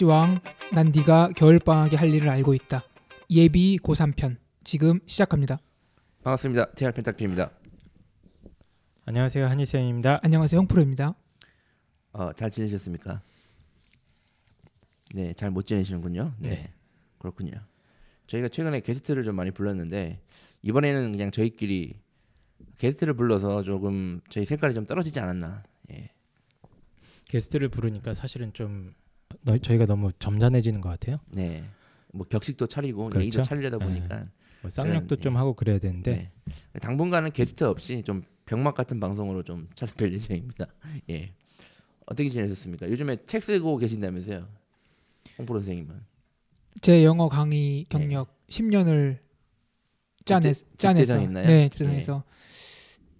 입시왕 난 네가 겨울방학에 할 일을 알고 있다. 예비 고3편 지금 시작합니다. 반갑습니다. TR 펜타클입니다. 안녕하세요 한희쌤입니다. 안녕하세요 형프로입니다. 어, 잘 지내셨습니까? 네, 잘 못 지내시는군요. 네. 네. 그렇군요. 저희가 최근에 게스트를 좀 많이 불렀는데 이번에는 그냥 저희끼리 게스트를 불러서 조금 저희 색깔이 좀 떨어지지 않았나. 예. 게스트를 부르니까 사실은 좀 너, 저희가 너무 점잖해지는 것 같아요. 네. 뭐 격식도 차리고 그렇죠. 예의도 차리려다 네. 보니까 뭐 쌍욕도 네. 좀 하고 그래야 되는데 네. 당분간은 게스트 없이 좀 병맛 같은 방송으로 좀 찾아뵐 예정입니다. 예. 어떻게 지내셨습니까? 요즘에 책 쓰고 계신다면서요? 홍프로 선생님은. 제 영어 강의 경력 10년을 짜내 짜내서? 네 집대성에서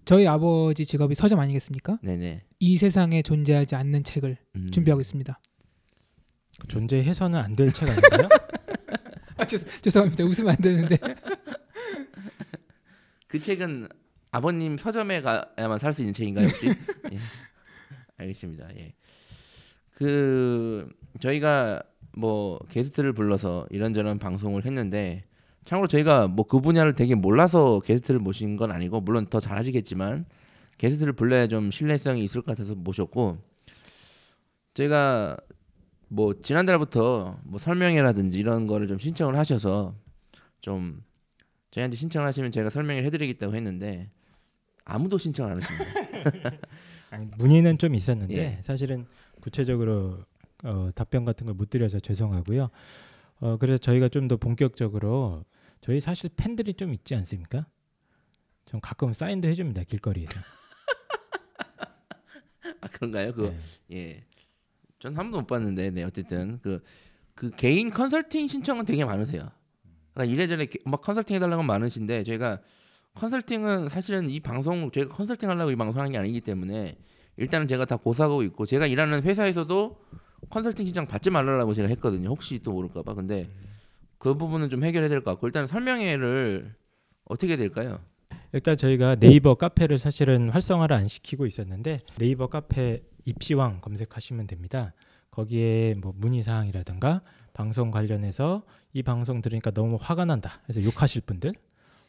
저희 아버지 직업이 서점 아니겠습니까? 네네. 이 세상에 존재하지 않는 책을 음. 준비하고 있습니다. 존재해서는 안 될 책 아닌가요? 아 죄, 죄송합니다. 웃으면 안 되는데 그 책은 아버님 서점에 가야만 살 수 있는 책인가요 혹시? 예. 알겠습니다. 예. 그 저희가 뭐 게스트를 불러서 이런저런 방송을 했는데 참고로 저희가 뭐 그 분야를 되게 몰라서 게스트를 모신 건 아니고 물론 더 잘하시겠지만 게스트를 불러야 좀 신뢰성이 있을 것 같아서 모셨고 저희가 뭐 지난달부터 뭐 설명회라든지 이런 거를 좀 신청을 하셔서 좀 저희한테 신청을 하시면 제가 설명을 해드리겠다고 했는데 아무도 신청 안 하십니다. 문의는 좀 있었는데 예. 사실은 구체적으로 어, 답변 같은 걸 못 드려서 죄송하고요. 어, 그래서 저희가 좀 더 본격적으로 저희 사실 팬들이 좀 있지 않습니까? 좀 가끔 사인도 해줍니다 길거리에서. 아 그런가요? 그 네. 예. 전 한 번도 못 봤는데 네 어쨌든 그그 개인 컨설팅 신청은 되게 많으세요. 그러니까 이래저래 게- 막 컨설팅 해달라는 건 많으신데 저희가 컨설팅은 사실은 이 방송 저희가 컨설팅 하려고 이 방송하는 게 아니기 때문에 일단은 제가 다 고사하고 있고 제가 일하는 회사에서도 컨설팅 신청 받지 말라고 제가 했거든요. 혹시 또 모를까봐. 근데 그 부분은 좀 해결해야 될 것 같고 일단 설명회를 어떻게 될까요? 일단 저희가 네이버 카페를 사실은 활성화를 안 시키고 있었는데 네이버 카페 입시왕 검색하시면 됩니다. 거기에 뭐 문의 사항이라든가 방송 관련해서 이 방송 들으니까 너무 화가 난다. 해서 욕하실 분들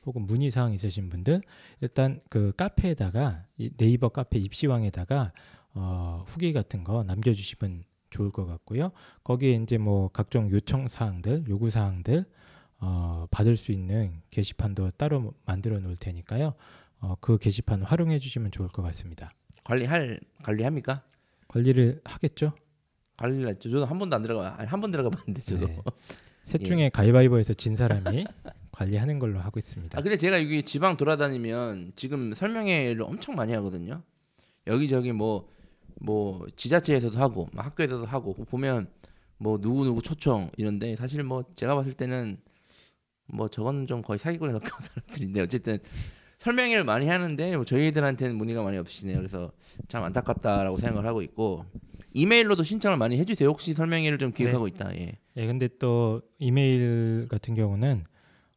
혹은 문의 사항 있으신 분들 일단 그 카페에다가 이 네이버 카페 입시왕에다가 어, 후기 같은 거 남겨주시면 좋을 것 같고요. 거기에 이제 뭐 각종 요청 사항들, 요구 사항들 어, 받을 수 있는 게시판도 따로 만들어 놓을 테니까요. 어, 그 게시판 활용해 주시면 좋을 것 같습니다. 관리할 관리합니까? 관리를 하겠죠? 관리를 했죠. 저도 한 번도 안 들어가 한 번 들어가 봤는데 저도. 네. 셋 예. 중에 가위바위보에서 진 사람이 관리하는 걸로 하고 있습니다. 아 근데 제가 여기 지방 돌아다니면 지금 설명회를 엄청 많이 하거든요. 여기저기 뭐뭐 지자체에서도 하고 막 학교에서도 하고 보면 뭐 누구 누구 초청 이런데 사실 뭐 제가 봤을 때는 뭐 저건 좀 거의 사기꾼에 가까운 사람들인데 어쨌든 설명회를 많이 하는데 뭐 저희들한테는 문의가 많이 없으시네요. 그래서 참 안타깝다라고 생각을 하고 있고 이메일로도 신청을 많이 해주세요. 혹시 설명회를 좀 기획하고 있다. 예. 예, 근데 또 이메일 같은 경우는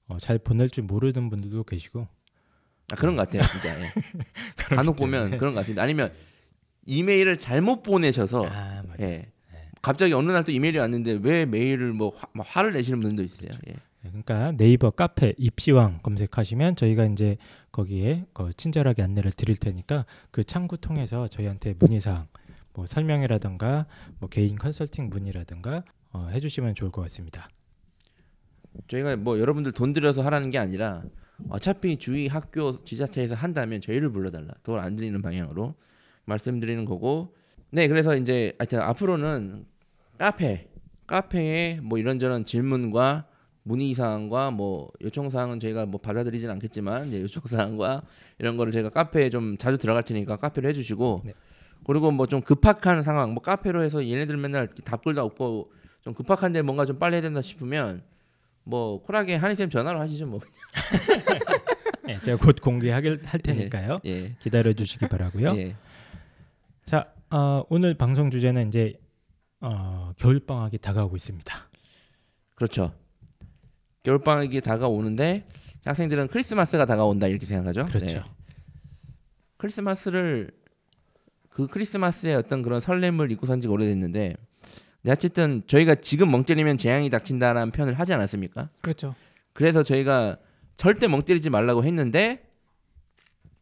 어, 잘 보낼 줄 모르는 분들도 계시고 아 그런 것 같아요, 진짜. 예. 그렇기 간혹 보면 때문에. 그런 것 같습니다. 아니면 이메일을 잘못 보내셔서 아 맞아. 예. 갑자기 어느 날 또 이메일이 왔는데 왜 메일을 뭐 화, 막 화를 내시는 분들도 있어요. 예. 네, 그러니까 네이버 카페 입시왕 검색하시면 저희가 이제 거기에 그 친절하게 안내를 드릴 테니까 그 창구 통해서 저희한테 문의사항 뭐 설명이라든가 뭐 개인 컨설팅 문의라든가 어, 해주시면 좋을 것 같습니다. 저희가 뭐 여러분들 돈 들여서 하라는 게 아니라 어차피 주위 학교 지자체에서 한다면 저희를 불러달라. 돈 안 드리는 방향으로 말씀드리는 거고. 네, 그래서 이제 하여튼 앞으로는 카페, 카페에 뭐 이런저런 질문과 문의 사항과 뭐 요청 사항은 저희가 뭐 받아들이진 않겠지만 이제 요청 사항과 이런 거를 저희가 카페에 좀 자주 들어갈 테니까 카페로 해주시고 네. 그리고 뭐 좀 급박한 상황 뭐 카페로 해서 얘네들 맨날 답글도 없고 좀 급박한데 뭔가 좀 빨리 해야 된다 싶으면 뭐 쿨하게 한희쌤 전화로 하시죠 뭐 네, 제가 곧 공개하길 할 테니까요. 예. 기다려 주시기 바라고요. 예. 자 어, 오늘 방송 주제는 이제 어, 겨울 방학이 다가오고 있습니다. 그렇죠. 겨울방학이 다가오는데 학생들은 크리스마스가 다가온다 이렇게 생각하죠. 그렇죠. 네. 크리스마스를 그 크리스마스의 어떤 그런 설렘을 잊고 산 지가 오래됐는데 근데 어쨌든 저희가 지금 멍 때리면 재앙이 닥친다라는 표현을 하지 않았습니까? 그렇죠. 그래서 저희가 절대 멍 때리지 말라고 했는데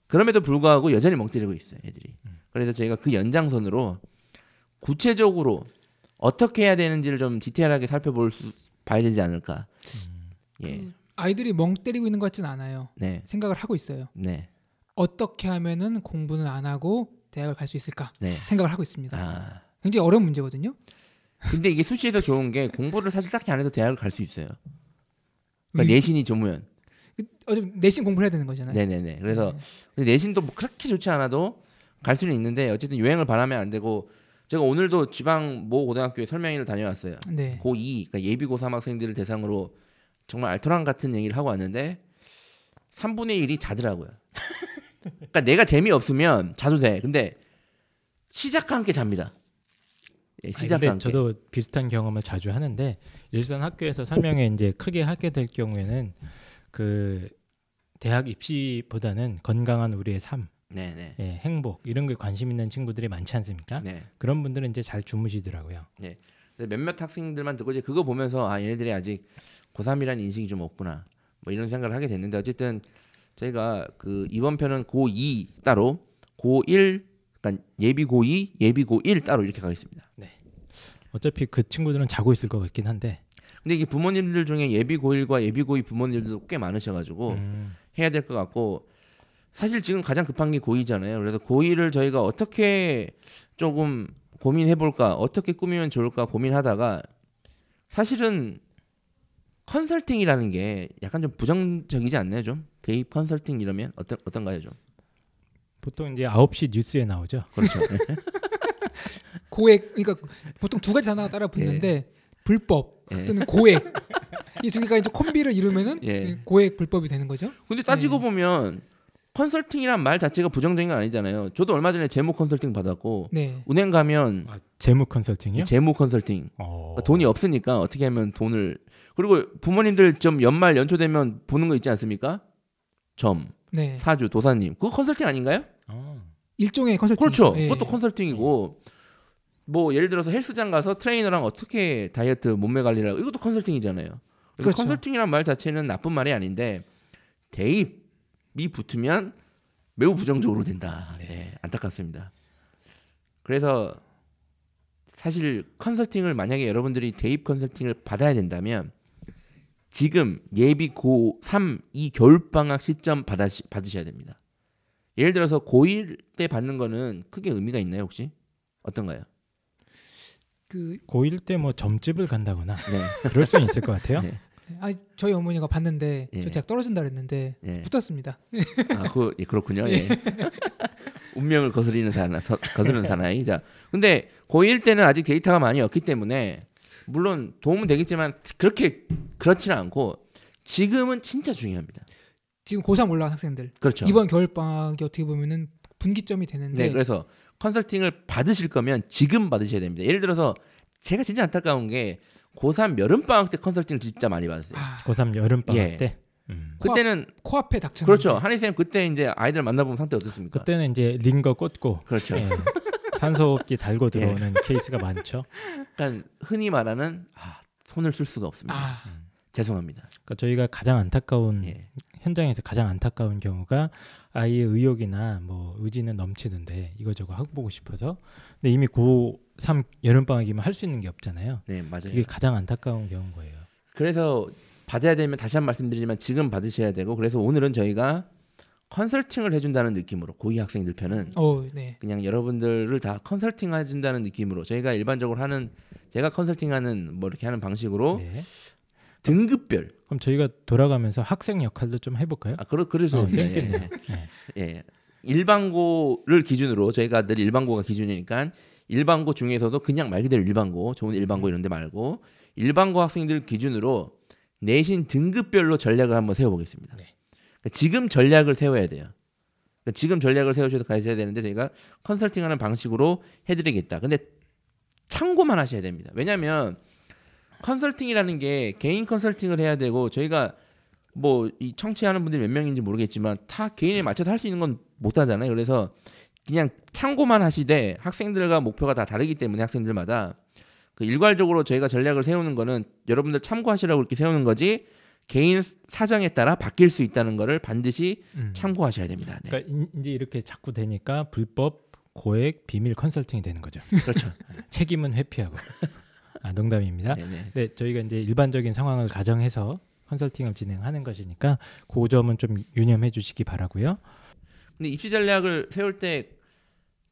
그럼에도 불구하고 여전히 멍 때리고 있어요, 애들이. 그래서 저희가 그 연장선으로 구체적으로 어떻게 해야 되는지를 좀 디테일하게 살펴볼 수 봐야 되지 않을까. 예. 그 아이들이 멍 때리고 있는 것 같진 않아요. 네. 생각을 하고 있어요. 네. 어떻게 하면은 공부는 안 하고 대학을 갈 수 있을까 네. 생각을 하고 있습니다. 아. 굉장히 어려운 문제거든요. 근데 이게 수시에서 좋은 게 공부를 사실 딱히 안 해도 대학을 갈 수 있어요. 그러니까 이- 내신이 좋으면. 어차피 내신 공부를 해야 되는 거잖아요. 네네네. 그래서 근데 내신도 뭐 그렇게 좋지 않아도 갈 수는 있는데 어쨌든 유행을 바라면 안 되고 제가 오늘도 지방 모 고등학교에 설명회를 다녀왔어요. 네. 고2 그러니까 예비 고3 학생들을 대상으로 정말 알토란 같은 얘기를 하고 왔는데 3분의 1이 자더라고요. 그러니까 내가 재미없으면 자도 돼. 근데 시작과 함께 잡니다. 예, 시작과 함께. 저도 비슷한 경험을 자주 하는데 일선 학교에서 설명회 이제 크게 하게 될 경우에는 그 대학 입시보다는 건강한 우리의 삶, 네네. 예, 행복 이런 게 관심 있는 친구들이 많지 않습니까? 네. 그런 분들은 이제 잘 주무시더라고요. 근데 몇몇 학생들만 듣고 이제 그거 보면서 아 얘네들이 아직 고3이라는 인식이 좀 없구나 뭐 이런 생각을 하게 됐는데 어쨌든 저희가 그 이번 편은 고2 따로 고1 그러니까 예비 고2 예비 고1 따로 이렇게 가겠습니다. 어차피 그 친구들은 자고 있을 것 같긴 한데 근데 이게 부모님들 중에 예비 고1과 예비 고2 부모님들도 꽤 많으셔 가지고 음, 해야 될 것 같고 사실 지금 가장 급한 게 고2잖아요. 그래서 고2를 저희가 어떻게 조금 고민해 볼까 어떻게 꾸미면 좋을까 고민하다가 사실은 컨설팅이라는 게 약간 좀 부정적이지 않나요 좀 대입 컨설팅 이러면 어떤 어떤가요 좀 보통 이제 9시 뉴스에 나오죠. 그렇죠 고액 그러니까 보통 두 가지 단어가 따라 붙는데 불법 예. 또는 고액 이 두 개가 이제 콤비를 이루면은 예. 고액 불법이 되는 거죠. 근데 따지고 네. 보면 컨설팅이란 말 자체가 부정적인 건 아니잖아요 저도 얼마 전에 재무 컨설팅 받았고 네. 은행 가면 아, 재무 컨설팅이요? 재무 컨설팅 어. 그러니까 돈이 없으니까 어떻게 하면 돈을 그리고 부모님들 좀 연말 연초 되면 보는 거 있지 않습니까? 점 네. 사주 도사님 그거 컨설팅 아닌가요? 어. 일종의 컨설팅. 그렇죠. 그것도 컨설팅이고 뭐 예를 들어서 헬스장 가서 트레이너랑 어떻게 다이어트 몸매 관리를 하고 이것도 컨설팅이잖아요. 그래서 그렇죠. 컨설팅이란 말 자체는 나쁜 말이 아닌데 대입 이 붙으면 매우 부정적으로 된다. 네, 안타깝습니다. 그래서 사실 컨설팅을 만약에 여러분들이 대입 컨설팅을 받아야 된다면 지금 예비 고3 이 겨울방학 시점 받아, 받으셔야 됩니다. 예를 들어서 고1 때 받는 거는 크게 의미가 있나요 혹시? 어떤가요? 그 고1 때 뭐 점집을 간다거나 네. 그럴 수는 있을 것 같아요. 네. 아, 저희 어머니가 봤는데 예. 저 대학 떨어진다 그랬는데 예. 붙었습니다. 아, 그 예, 그렇군요. 예. 운명을 거스리는 사나 서, 거스르는 사나이. 자, 근데 고1 때는 아직 데이터가 많이 없기 때문에 물론 도움은 되겠지만 그렇게 그렇지는 않고 지금은 진짜 중요합니다. 지금 고3 올라간 학생들 그렇죠. 이번 겨울 방학이 어떻게 보면은 분기점이 되는데 네, 그래서 컨설팅을 받으실 거면 지금 받으셔야 됩니다. 예를 들어서 제가 진짜 안타까운 게 고3 여름 방학 때 컨설팅을 진짜 많이 받았어요. 아, 고3 여름 방학 예. 때. 음. 그때는 코앞 에 닥쳤는데 그렇죠. 한희 쌤 그때 이제 아이들 만나보면 상태 어떻습니까? 그때는 이제 링거 꽂고 그렇죠. 예, 산소호흡기 달고 들어오는 케이스가 많죠. 약간 흔히 말하는 아, 손을 쓸 수가 없습니다. 아, 죄송합니다. 그러니까 저희가 가장 안타까운 예. 현장에서 가장 안타까운 경우가 아이의 의욕이나 뭐 의지는 넘치는데 이거저거 하고 보고 싶어서 근데 이미 고 3 여름 방학이면 할 수 있는 게 없잖아요. 네, 맞아요. 이게 가장 안타까운 경우인 거예요. 그래서 받아야 되면 다시 한 번 말씀드리지만 지금 받으셔야 되고 그래서 오늘은 저희가 컨설팅을 해준다는 느낌으로 고위 학생들 편은 어, 네. 그냥 여러분들을 다 컨설팅 해준다는 느낌으로 저희가 일반적으로 하는 제가 컨설팅하는 뭐 이렇게 하는 방식으로 네. 등급별 그럼 저희가 돌아가면서 학생 역할도 좀 해볼까요? 아 그러 그러죠. 어, 예, 재밌겠네요. 예, 예. 일반고를 기준으로 저희가 늘 일반고가 기준이니까 일반고 중에서도 그냥 말 그대로 일반고 좋은 일반고 이런 데 말고 일반고 학생들 기준으로 내신 등급별로 전략을 한번 세워보겠습니다. 네. 그러니까 지금 전략을 세워야 돼요. 그러니까 지금 전략을 세우셔서 가셔야 되는데 저희가 컨설팅하는 방식으로 해드리겠다. 근데 참고만 하셔야 됩니다. 왜냐하면 컨설팅이라는 게 개인 컨설팅을 해야 되고 저희가 뭐 이 청취하는 분들이 몇 명인지 모르겠지만 다 개인에 맞춰서 할 수 있는 건 못 하잖아요. 그래서 그냥 참고만 하시되 학생들과 목표가 다 다르기 때문에 학생들마다 그 일괄적으로 저희가 전략을 세우는 거는 여러분들 참고하시라고 이렇게 세우는 거지 개인 사정에 따라 바뀔 수 있다는 거를 반드시 음. 참고하셔야 됩니다. 네. 그러니까 이- 이제 이렇게 자꾸 되니까 불법 고액 비밀 컨설팅이 되는 거죠. 그렇죠. 책임은 회피하고. 아 농담입니다. 네, 네. 네, 저희가 이제 일반적인 상황을 가정해서 컨설팅을 진행하는 것이니까 그 점은 좀 유념해 주시기 바라고요. 근데 입시 전략을 세울 때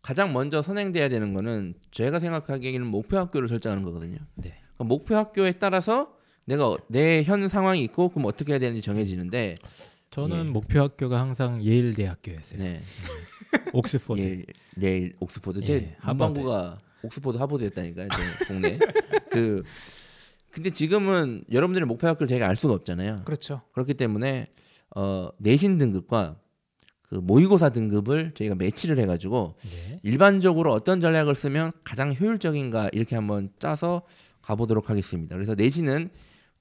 가장 먼저 선행돼야 되는 거는 제가 생각하기에는 목표 학교를 설정하는 거거든요. 네. 그러니까 목표 학교에 따라서 내가 내 현 상황이 있고 그럼 어떻게 해야 되는지 정해지는데 저는 예. 목표 학교가 항상 예일 대학교였어요. 네. 옥스포드. 예일, 예일 옥스포드 제 예, 하버드. 문방구가 옥스포드 하버드였다니까요. 제 동네. 그 근데 지금은 여러분들의 목표 학교를 저희가 알 수가 없잖아요. 그렇죠. 그렇기 때문에 어 내신 등급과 그 모의고사 등급을 저희가 매치를 해가지고 네. 일반적으로 어떤 전략을 쓰면 가장 효율적인가 이렇게 한번 짜서 가보도록 하겠습니다. 그래서 내신은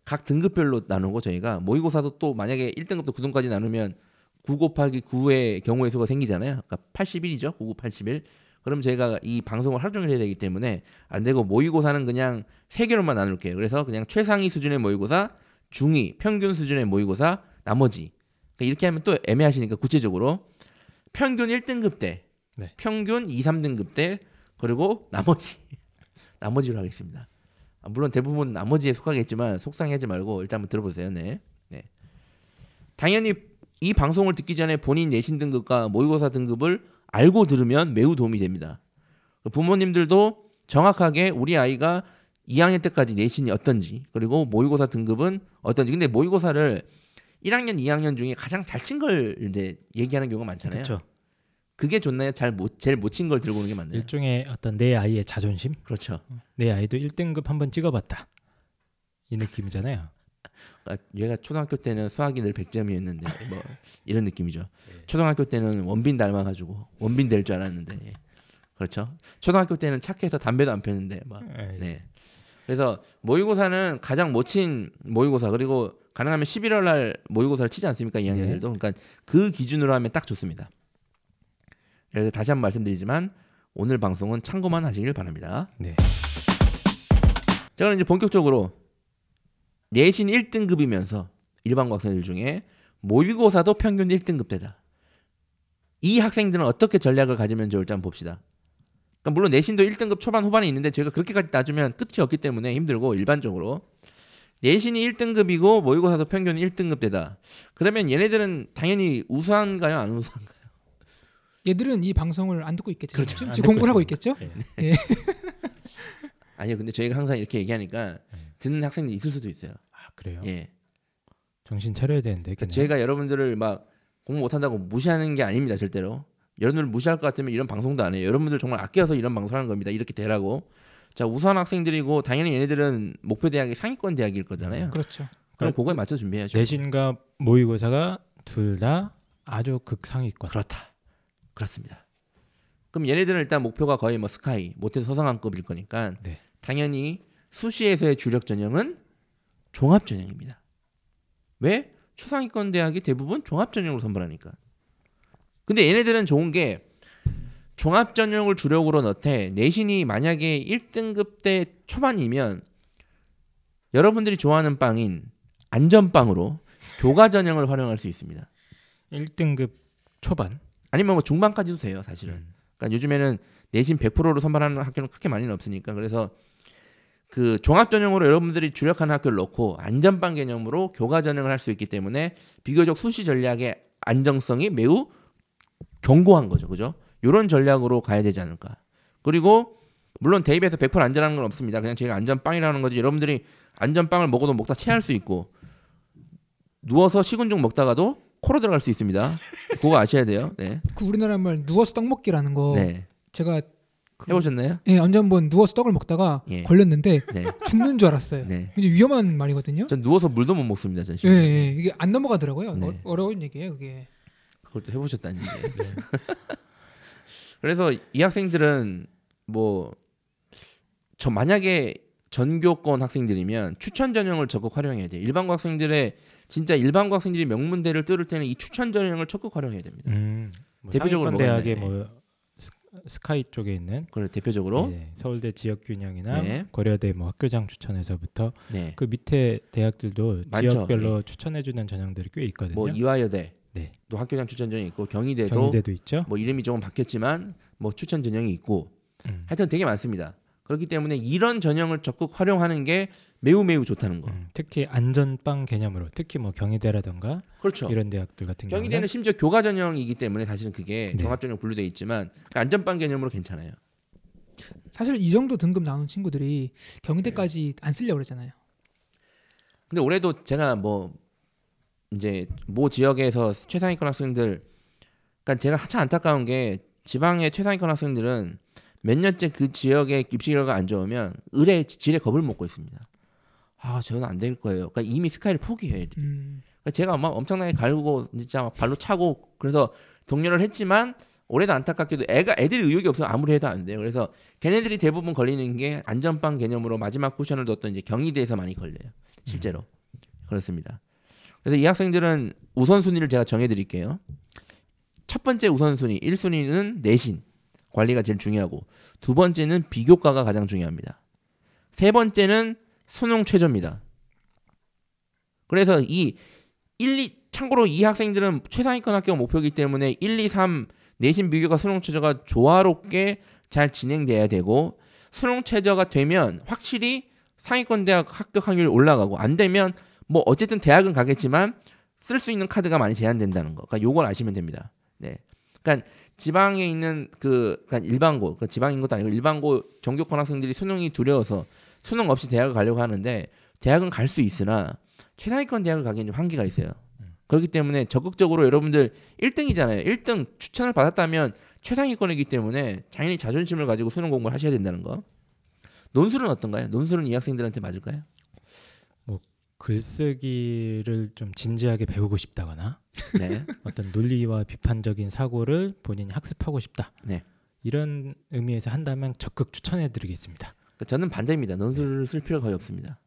각 등급별로 나누고 저희가 모의고사도 또 만약에 1등급도 9등까지 나누면 9 곱하기 9의 경우의 수가 생기잖아요. 그러니까 81이죠. 99, 81. 그럼 제가 이 방송을 하루 종일 해야 되기 때문에 안 되고 모의고사는 그냥 세 개로만 나눌게요. 그래서 그냥 최상위 수준의 모의고사, 중위, 평균 수준의 모의고사, 나머지. 그러니까 이렇게 하면 또 애매하시니까 구체적으로 평균 1등급 때, 네. 평균 2, 3등급 때, 그리고 나머지 나머지로 하겠습니다. 아, 물론 대부분 나머지에 속하겠지만 속상해하지 말고 일단 한번 들어보세요. 네. 네. 당연히 이 방송을 듣기 전에 본인 내신 등급과 모의고사 등급을 알고 들으면 매우 도움이 됩니다. 부모님들도 정확하게 우리 아이가 2학년 때까지 내신이 어떤지 그리고 모의고사 등급은 어떤지 근데 모의고사를 1학년, 2학년 중에 가장 잘 친 걸 이제 얘기하는 경우가 많잖아요. 그렇죠. 그게 좋나요? 잘 못 제일 못 친 걸 들고 오는 게 맞나요? 일종의 어떤 내 아이의 자존심, 그렇죠. 내 아이도 1등급 한번 찍어봤다 이 느낌이잖아요. 그러니까 얘가 초등학교 때는 수학이 늘 100점이었는데 뭐 이런 느낌이죠. 초등학교 때는 원빈 닮아가지고 원빈 될 줄 알았는데 예. 그렇죠. 초등학교 때는 착해서 담배도 안 폈는데 막 네. 네. 그래서 모의고사는 가장 못 친 모의고사 그리고 가능하면 11월 날 모의고사를 치지 않습니까 2학년들도 그러니까 그 기준으로 하면 딱 좋습니다. 그래서 다시 한번 말씀드리지만 오늘 방송은 참고만 하시길 바랍니다. 네. 자 그럼 이제 본격적으로 내신 1등급이면서 일반 학생들 중에 모의고사도 평균 1등급대다. 이 학생들은 어떻게 전략을 가지면 좋을지 한번 봅시다. 그러니까 물론 내신도 1등급 초반 후반에 있는데 제가 그렇게까지 따주면 끝이 없기 때문에 힘들고 일반적으로 내신이 1등급이고 모의고사도 평균 1등급대다. 그러면 얘네들은 당연히 우수한가요, 안 우수한가요? 얘들은 이 방송을 안 듣고 있겠죠. 그렇죠. 지금 공부를 하고. 있겠죠. 아니요, 근데 저희가 항상 이렇게 얘기하니까 듣는 학생들이 있을 수도 있어요. 아 그래요. 예. 정신 차려야 되는데. 그러니까. 제가 여러분들을 막 공부 못한다고 무시하는 게 아닙니다 절대로 여러분들 무시할 것 같으면 이런 방송도 안 해요 여러분들 정말 아껴서 이런 방송하는 겁니다 이렇게 되라고 자 우수한 학생들이고 당연히 얘네들은 목표 대학이 상위권 대학일 거잖아요 그렇죠. 그럼 그거에 맞춰 준비해야죠 내신과 모의고사가 둘 다 아주 극상위권. 그렇다 그렇습니다 그럼 얘네들은 일단 목표가 거의 뭐 스카이 못해서 서성한급일 거니까 네. 당연히 수시에서의 주력 전형은 종합 전형입니다 왜? 초상위권 대학이 대부분 종합 전형으로 선발하니까. 근데 얘네들은 좋은 게 종합 전형을 주력으로 넣되 내신이 만약에 1등급 대 초반이면 여러분들이 좋아하는 빵인 안전빵으로 교과 전형을 활용할 수 있습니다. 1등급 초반. 아니면 뭐 중반까지도 돼요, 사실은. 음. 그러니까 요즘에는 내신 100%로 선발하는 학교는 그렇게 많이는 없으니까 그래서 그 종합 전형으로 여러분들이 주력하는 학교를 넣고 안전빵 개념으로 교과 전형을 할 수 있기 때문에 비교적 수시 전략의 안정성이 매우 견고한 거죠, 그죠? 이런 전략으로 가야 되지 않을까. 그리고 물론 대입에서 100% 안전하는 건 없습니다. 그냥 제가 안전빵이라는 거지. 여러분들이 안전빵을 먹어도 먹다 체할 수 있고 누워서 식은 죽 먹다가도 코로 들어갈 수 있습니다. 그거 아셔야 돼요. 네. 그 우리나라 말 누워서 떡 먹기라는 거 네. 제가 그, 해보셨나요? 예, 언제 한번 누워서 떡을 먹다가 예. 걸렸는데 네. 죽는 줄 알았어요. 네. 굉장히 위험한 말이거든요. 전 누워서 물도 못 먹습니다. 전 예. 예, 이게 안 넘어가더라고요. 네. 어, 어려운 얘기예요, 그게. 그걸 또 해보셨다는 얘기예요. 그래서 이 학생들은 뭐 저 만약에 전교권 학생들이면 추천 전형을 적극 활용해야 돼요. 일반고 학생들의 진짜 일반고 학생들이 명문대를 뚫을 때는 이 추천 전형을 적극 활용해야 됩니다. 음, 뭐 대표적으로 대학의? 뭐 스카이 쪽에 있는 그걸 대표적으로 네, 서울대 지역균형이나 네. 고려대 뭐 학교장 추천에서부터 네. 그 밑에 대학들도 많죠. 지역별로 추천해주는 전형들이 꽤 있거든요. 뭐 이화여대 네. 또 학교장 추천전이 있고 경희대도 경희대도 있죠. 뭐 이름이 조금 바뀌었지만 뭐 추천 전형이 있고 음. 하여튼 되게 많습니다. 그렇기 때문에 이런 전형을 적극 활용하는 게 매우 매우 좋다는 거. 음, 특히 안전빵 개념으로 특히 뭐 경희대라던가 그렇죠. 이런 대학들 같은 경희대는 경우는 심지어 교과 전형이기 때문에 사실은 그게 네. 종합 전형 분류돼 있지만 그 안전빵 개념으로 괜찮아요. 사실 이 정도 등급 나오는 친구들이 경희대까지 안 쓰려고 그러잖아요. 근데 올해도 제가 뭐 이제 모 지역에서 최상위권 학생들 그러니까 제가 참 안타까운 게 지방의 최상위권 학생들은 몇 년째 그 지역의 입시 결과가 안 좋으면 을의 질에 겁을 먹고 있습니다. 아, 저는 안 될 거예요. 그러니까 이미 스카이를 포기해야 돼. 음, 그러니까 제가 막 엄청나게 갈고 진짜 막 발로 차고 그래서 동료를 했지만 올해도 안타깝게도 애가 애들이 의욕이 없으면 아무리 해도 안 돼요. 그래서 걔네들이 대부분 걸리는 게 안전빵 개념으로 마지막 쿠션을 뒀던 이제 경희대에서 많이 걸려요. 실제로 그렇습니다. 그래서 이 학생들은 우선순위를 제가 정해드릴게요. 첫 번째 우선순위 1순위는 내신 관리가 제일 중요하고 두 번째는 비교과가 가장 중요합니다. 세 번째는 수능 최저입니다. 그래서 이 1, 2 참고로 이 학생들은 최상위권 학교가 목표이기 때문에 1, 2, 3 내신 비교과 수능 최저가 조화롭게 잘 진행돼야 되고 수능 최저가 되면 확실히 상위권 대학 합격 확률이 올라가고 안 되면 뭐 어쨌든 대학은 가겠지만 쓸 수 있는 카드가 많이 제한된다는 거. 그러니까 요걸 아시면 됩니다. 네. 그러니까 지방에 있는 그 그러니까 일반고, 그러니까 지방인 것도 아니고 일반고 전교권 학생들이 수능이 두려워서 수능 없이 대학을 가려고 하는데 대학은 갈 수 있으나 최상위권 대학을 가기에는 좀 한계가 있어요. 그렇기 때문에 적극적으로 여러분들 1등이잖아요. 1등 추천을 받았다면 최상위권이기 때문에 당연히 자존심을 가지고 수능 공부를 하셔야 된다는 거. 논술은 어떤가요? 논술은 이 학생들한테 맞을까요? 글쓰기를 좀 진지하게 배우고 싶다거나 네. 어떤 논리와 비판적인 사고를 본인이 학습하고 싶다. 네. 이런 의미에서 한다면 적극 추천해드리겠습니다. 그러니까 저는 반대입니다. 논술을 쓸 필요 거의 없습니다.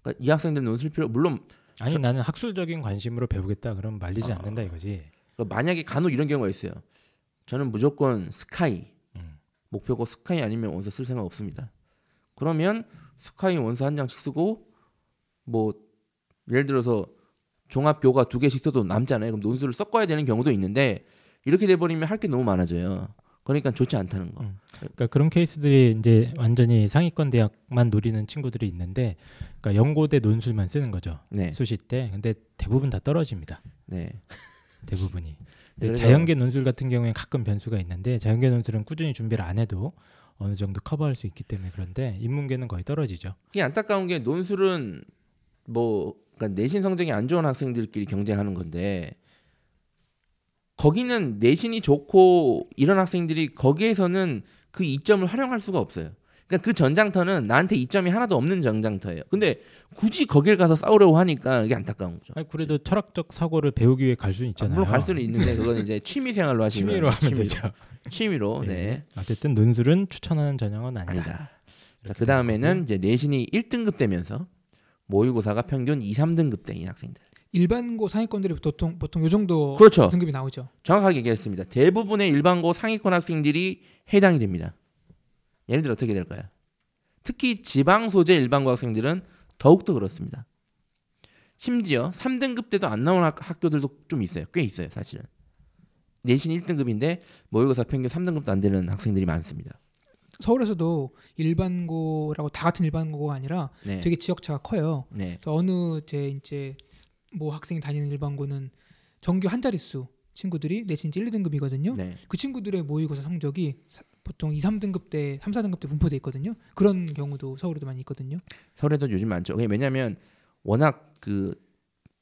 그러니까 이 학생들은 논술 필요 물론 아니 나는 학술적인 관심으로 배우겠다 그러면 말리지 아. 않는다 이거지. 그러니까 만약에 간혹 이런 경우가 있어요. 저는 무조건 스카이 음. 목표고 스카이 아니면 원서 쓸 생각 없습니다. 그러면 스카이 원서 한 장씩 쓰고 뭐 예를 들어서 종합 교과 두 개씩 써도 남잖아요. 그럼 논술을 섞어야 되는 경우도 있는데 이렇게 돼 버리면 할 게 너무 많아져요. 그러니까 좋지 않다는 거. 음. 그러니까 그런 케이스들이 이제 완전히 상위권 대학만 노리는 친구들이 있는데, 그러니까 연고대 논술만 쓰는 거죠. 네, 수시 때. 근데 대부분 다 떨어집니다. 네. 대부분이. 근데 자연계 논술 같은 경우에는 가끔 변수가 있는데 자연계 논술은 꾸준히 준비를 안 해도 어느 정도 커버할 수 있기 때문에 그런데 인문계는 거의 떨어지죠. 이게 안타까운 게 논술은 뭐 그러니까 내신 성적이 안 좋은 학생들끼리 경쟁하는 건데 거기는 내신이 좋고 이런 학생들이 거기에서는 그 이점을 활용할 수가 없어요. 그러니까 그 전장터는 나한테 이점이 하나도 없는 전장터예요. 근데 굳이 거길 가서 싸우려고 하니까 이게 안타까운 거죠. 아니 그래도 철학적 사고를 배우기 위해 갈 수는 아, 있잖아요. 물론 갈 수는 있는데 그건 이제 취미 생활로 하시면 취미로 하면 되죠. 취미로 네. 예. 어쨌든 논술은 추천하는 전형은 아니다. 아니다. 자, 이렇게 그 다음에는 이제 내신이 1등급 되면서 모의고사가 평균 2, 3등급 대인 학생들. 일반고 상위권들이 보통 보통 요 정도 그렇죠. 등급이 나오죠. 정확하게 얘기했습니다. 대부분의 일반고 상위권 학생들이 해당이 됩니다. 예를 들어 어떻게 될까요? 특히 지방 소재 일반고 학생들은 더욱더 그렇습니다. 심지어 3등급 때도 안 나오는 학- 학교들도 좀 있어요. 꽤 있어요, 사실은. 내신 1등급인데 모의고사 평균 3등급도 안 되는 학생들이 많습니다. 서울에서도 일반고라고 다 같은 일반고가 아니라 네. 되게 지역차가 커요. 네. 그래서 어느 제 이제 뭐 학생이 다니는 일반고는 정규 한 자릿수 친구들이 내신 1, 2등급이거든요. 네. 그 친구들의 모의고사 성적이 사- 보통 2, 3등급 때, 3, 4등급 때 분포돼 있거든요. 그런 경우도 서울에도 많이 있거든요. 서울에도 요즘 많죠. 왜냐하면 워낙 그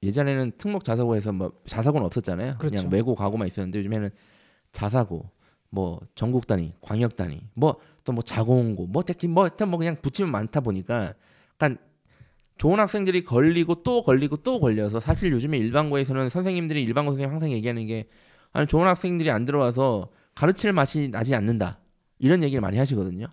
예전에는 특목 자사고에서 뭐 자사고는 없었잖아요. 그 그렇죠. 냥 외고 과고만 있었는데 요즘에는 자사고, 뭐 전국 단위, 광역 단위, 뭐 또뭐 자공고, 뭐 특히 뭐 하여튼 뭐 그냥 붙이면 많다 보니까 약간 좋은 학생들이 걸리고 또 걸리고 또 걸려서 사실 요즘에 일반고에서는 선생님들이 일반고 선생님 항상 얘기하는 게 아니 좋은 학생들이 안 들어와서 가르칠 맛이 나지 않는다 이런 얘기를 많이 하시거든요.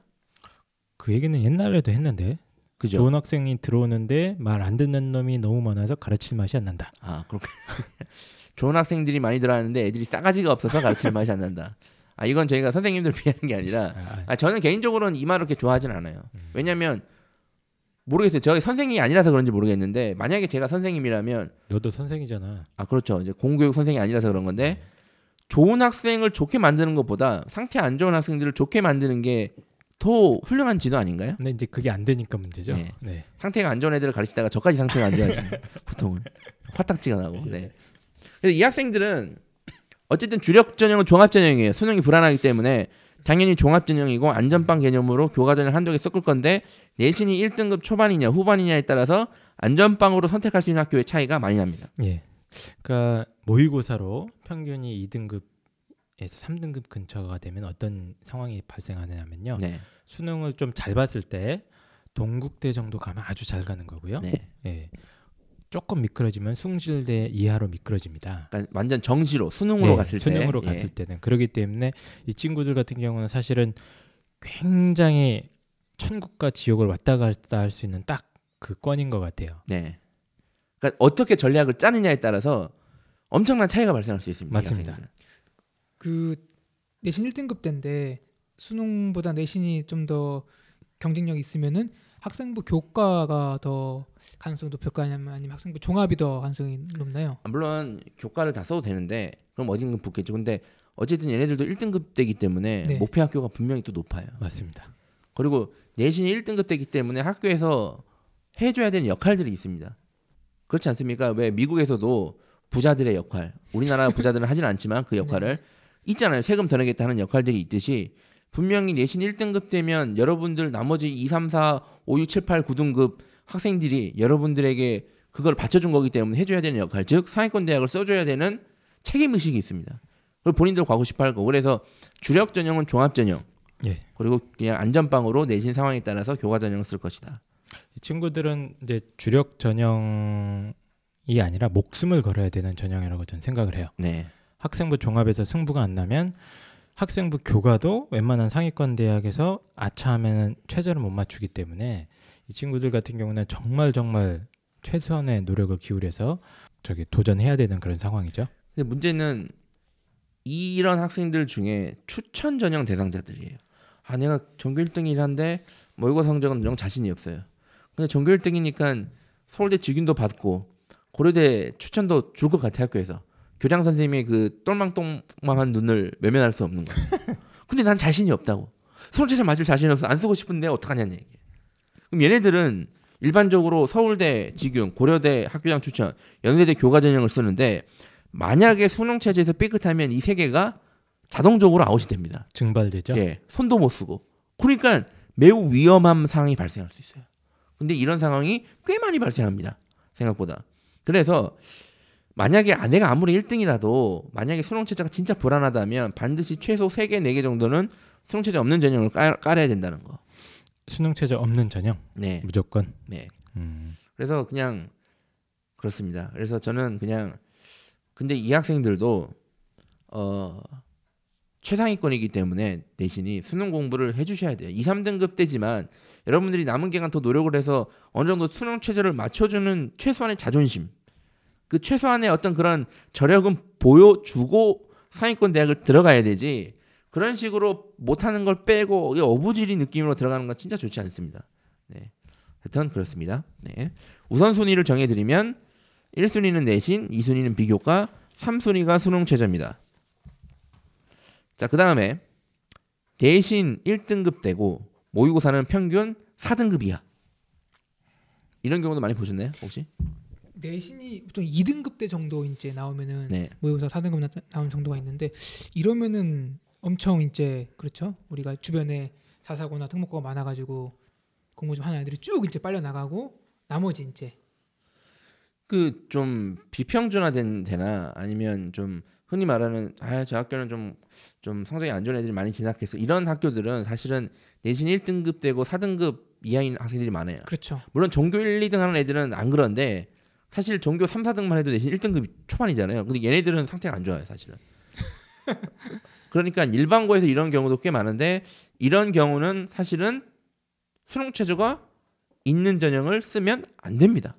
그 얘기는 옛날에도 했는데 그죠? 좋은 학생이 들어오는데 말 안 듣는 놈이 너무 많아서 가르칠 맛이 안 난다. 아 그렇게 좋은 학생들이 많이 들어왔는데 애들이 싸가지가 없어서 가르칠 맛이 안 난다. 아 이건 저희가 선생님들 비하는 게 아니라 아, 아, 아 저는 개인적으로는 이 말을 그렇게 좋아하진 않아요. 음. 왜냐하면 모르겠어요. 저희 선생님이 아니라서 그런지 모르겠는데 만약에 제가 선생님이라면 너도 선생이잖아. 아 그렇죠. 이제 공교육 선생이 아니라서 그런 건데 좋은 학생을 좋게 만드는 것보다 상태 안 좋은 학생들을 좋게 만드는 게 더 훌륭한 지도 아닌가요? 근데 이제 그게 안 되니까 문제죠. 네. 네. 상태가 안 좋은 애들을 가르치다가 저까지 상태가 안 좋아지는 보통은 화딱지가 나고. 네. 그래서 이 학생들은 어쨌든 주력 전형은 종합 전형이에요. 수능이 불안하기 때문에 당연히 종합 전형이고 안전빵 개념으로 교과 전형 한두 개 섞을 건데 내신이 1등급 초반이냐 후반이냐에 따라서 안전빵으로 선택할 수 있는 학교의 차이가 많이 납니다. 예. 그러니까 모의고사로 평균이 2등급에서 3등급 근처가 되면 어떤 상황이 발생하냐면요. 네. 수능을 좀 잘 봤을 때 동국대 정도 가면 아주 잘 가는 거고요. 네. 예. 조금 미끄러지면 숭실대 이하로 미끄러집니다. 그러니까 완전 정시로 수능으로 네, 갔을 때 수능으로 예. 갔을 때는 그렇기 때문에 이 친구들 같은 경우는 사실은 굉장히 천국과 지옥을 왔다 갔다 할 수 있는 딱그 건인 것 같아요. 네. 그러니까 어떻게 전략을 짜느냐에 따라서 엄청난 차이가 발생할 수 있습니다. 이 맞습니다. 그 내신 1등급 때인데 수능보다 내신이 좀 더 경쟁력이 있으면은 학생부 교과가 더 가능성이 높을까 아니면 아니면 학생부 종합이 더 가능성이 높나요? 아, 물론 교과를 다 써도 되는데 그럼 어딘가 붙겠죠. 근데 어쨌든 얘네들도 1등급 되기 때문에 네. 목표 학교가 분명히 또 높아요. 맞습니다. 그리고 내신이 1등급 되기 때문에 학교에서 해줘야 되는 역할들이 있습니다. 그렇지 않습니까? 왜 미국에서도 부자들의 역할, 우리나라 부자들은 하진 않지만 그 역할을 있잖아요. 세금 더 내겠다 하는 역할들이 있듯이 분명히 내신 1등급 되면 여러분들 나머지 2, 3, 4, 5, 6, 7, 8, 9등급 학생들이 여러분들에게 그걸 받쳐준 거기 때문에 해줘야 되는 역할, 즉 상위권 대학을 써줘야 되는 책임 의식이 있습니다. 그리고 본인들 가고 싶어 할 거. 그래서 주력 전형은 종합 전형, 예. 그리고 그냥 안전빵으로 내신 상황에 따라서 교과 전형을 쓸 것이다. 이 친구들은 이제 주력 전형이 아니라 목숨을 걸어야 되는 전형이라고 저는 생각을 해요. 네. 학생부 종합에서 승부가 안 나면 학생부 교과도 웬만한 상위권 대학에서 아차하면 최저를 못 맞추기 때문에 이 친구들 같은 경우는 정말 정말 최선의 노력을 기울여서 저기 도전해야 되는 그런 상황이죠. 근데 문제는 이런 학생들 중에 추천 전형 대상자들이에요. 아 내가 전교 1등이란데 모의고사 성적은 영 자신이 없어요. 근데 전교 1등이니까 서울대 직윤도 받고 고려대 추천도 줄 것 같아 학교에서 교장 선생님의 그 똘망똘망한 눈을 외면할 수 없는 거예요. 근데 난 자신이 없다고. 수능체제 맞을 자신이 없어 안 쓰고 싶은데 어떡하냐는 얘기. 그럼 얘네들은 일반적으로 서울대 직윤, 고려대 학교장 추천, 연세대 교과 전형을 쓰는데 만약에 수능 체제에서 삐끗하면 이 세 개가 자동적으로 아웃이 됩니다. 증발되죠. 예, 손도 못 쓰고. 그러니까 매우 위험한 상황이 발생할 수 있어요. 근데 이런 상황이 꽤 많이 발생합니다. 생각보다. 그래서 만약에 아, 내가 아무리 1등이라도 만약에 수능 체제가 진짜 불안하다면 반드시 최소 3개, 4개 정도는 수능 체제 없는 전형을 깔, 깔아야 된다는 거. 수능 최저 없는 전형 네. 무조건. 네. 음. 그래서 그냥 그렇습니다. 그래서 저는 그냥 근데 이 학생들도 어 최상위권이기 때문에 내신이 수능 공부를 해주셔야 돼요. 2, 3등급 때지만 여러분들이 남은 기간 더 노력을 해서 어느 정도 수능 최저를 맞춰주는 최소한의 자존심, 그 최소한의 어떤 그런 저력은 보여주고 상위권 대학을 들어가야 되지. 그런 식으로 못하는 걸 빼고 어부지리 느낌으로 들어가는 건 진짜 좋지 않습니다. 네. 하여튼 그렇습니다. 네. 우선순위를 정해드리면 1순위는 내신, 2순위는 비교과, 3순위가 수능 최저입니다. 자, 그 다음에 대신 1등급 되고 모의고사는 평균 4등급 이하. 이런 경우도 많이 보셨나요? 혹시? 내신이 보통 2등급 때 정도 이제 나오면은 네. 모의고사 4등급 나, 나오는 정도가 있는데 이러면은 엄청 이제 그렇죠. 우리가 주변에 자사고나 특목고가 많아가지고 공부 좀 하는 애들이 쭉 이제 빨려 나가고 나머지 이제 그 좀 비평준화된 데나 아니면 좀 흔히 말하는 아저 학교는 좀 좀 성적이 안 좋은 애들이 많이 진학했어 이런 학교들은 사실은 내신 1등급 되고 4등급 이하인 학생들이 많아요. 그렇죠. 물론 전교 1, 2등 하는 애들은 안 그런데 사실 전교 3, 4등만 해도 내신 1등급 초반이잖아요. 근데 얘네들은 상태가 안 좋아요, 사실은. 그러니까 일반고에서 이런 경우도 꽤 많은데 이런 경우는 사실은 수능 최저가 있는 전형을 쓰면 안 됩니다.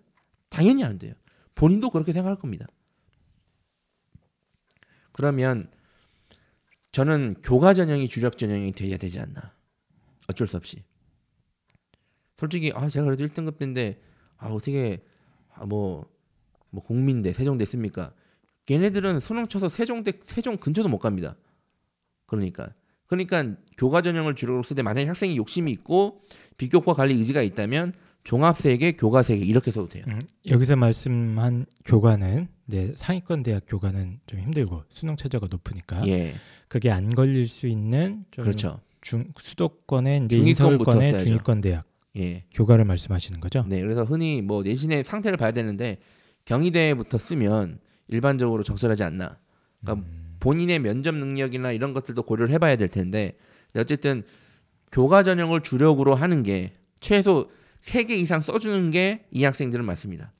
당연히 안 돼요. 본인도 그렇게 생각할 겁니다. 그러면 저는 교과 전형이 주력 전형이 돼야 되지 않나. 어쩔 수 없이. 솔직히 아 제가 그래도 1등급 때인데 아 어떻게 아, 뭐, 뭐 공민대 세종대 씁니까? 걔네들은 수능 쳐서 세종대 세종 근처도 못 갑니다. 그러니까 그러니까 교과 전형을 주력으로 쓰되 만약에 학생이 욕심이 있고 비교과 관리 의지가 있다면 종합세계 교과세계 이렇게 써도 돼요. 음, 여기서 말씀한 교과는 이제 상위권 대학 교과는 좀 힘들고 수능 최저가 높으니까 예, 그게 안 걸릴 수 있는 좀 그렇죠. 중, 수도권의 중위권부터 인서울권의 써야죠. 중위권 대학 예, 교과를 말씀하시는 거죠? 네. 그래서 흔히 뭐 내신의 상태를 봐야 되는데 경희대부터 쓰면 일반적으로 적절하지 않나. 그러니까 음, 본인의 면접 능력이나 이런 것들도 고려를 해봐야 될 텐데 어쨌든 교과 전형을 주력으로 하는 게 최소 3개 이상 써주는 게 이 학생들은 맞습니다.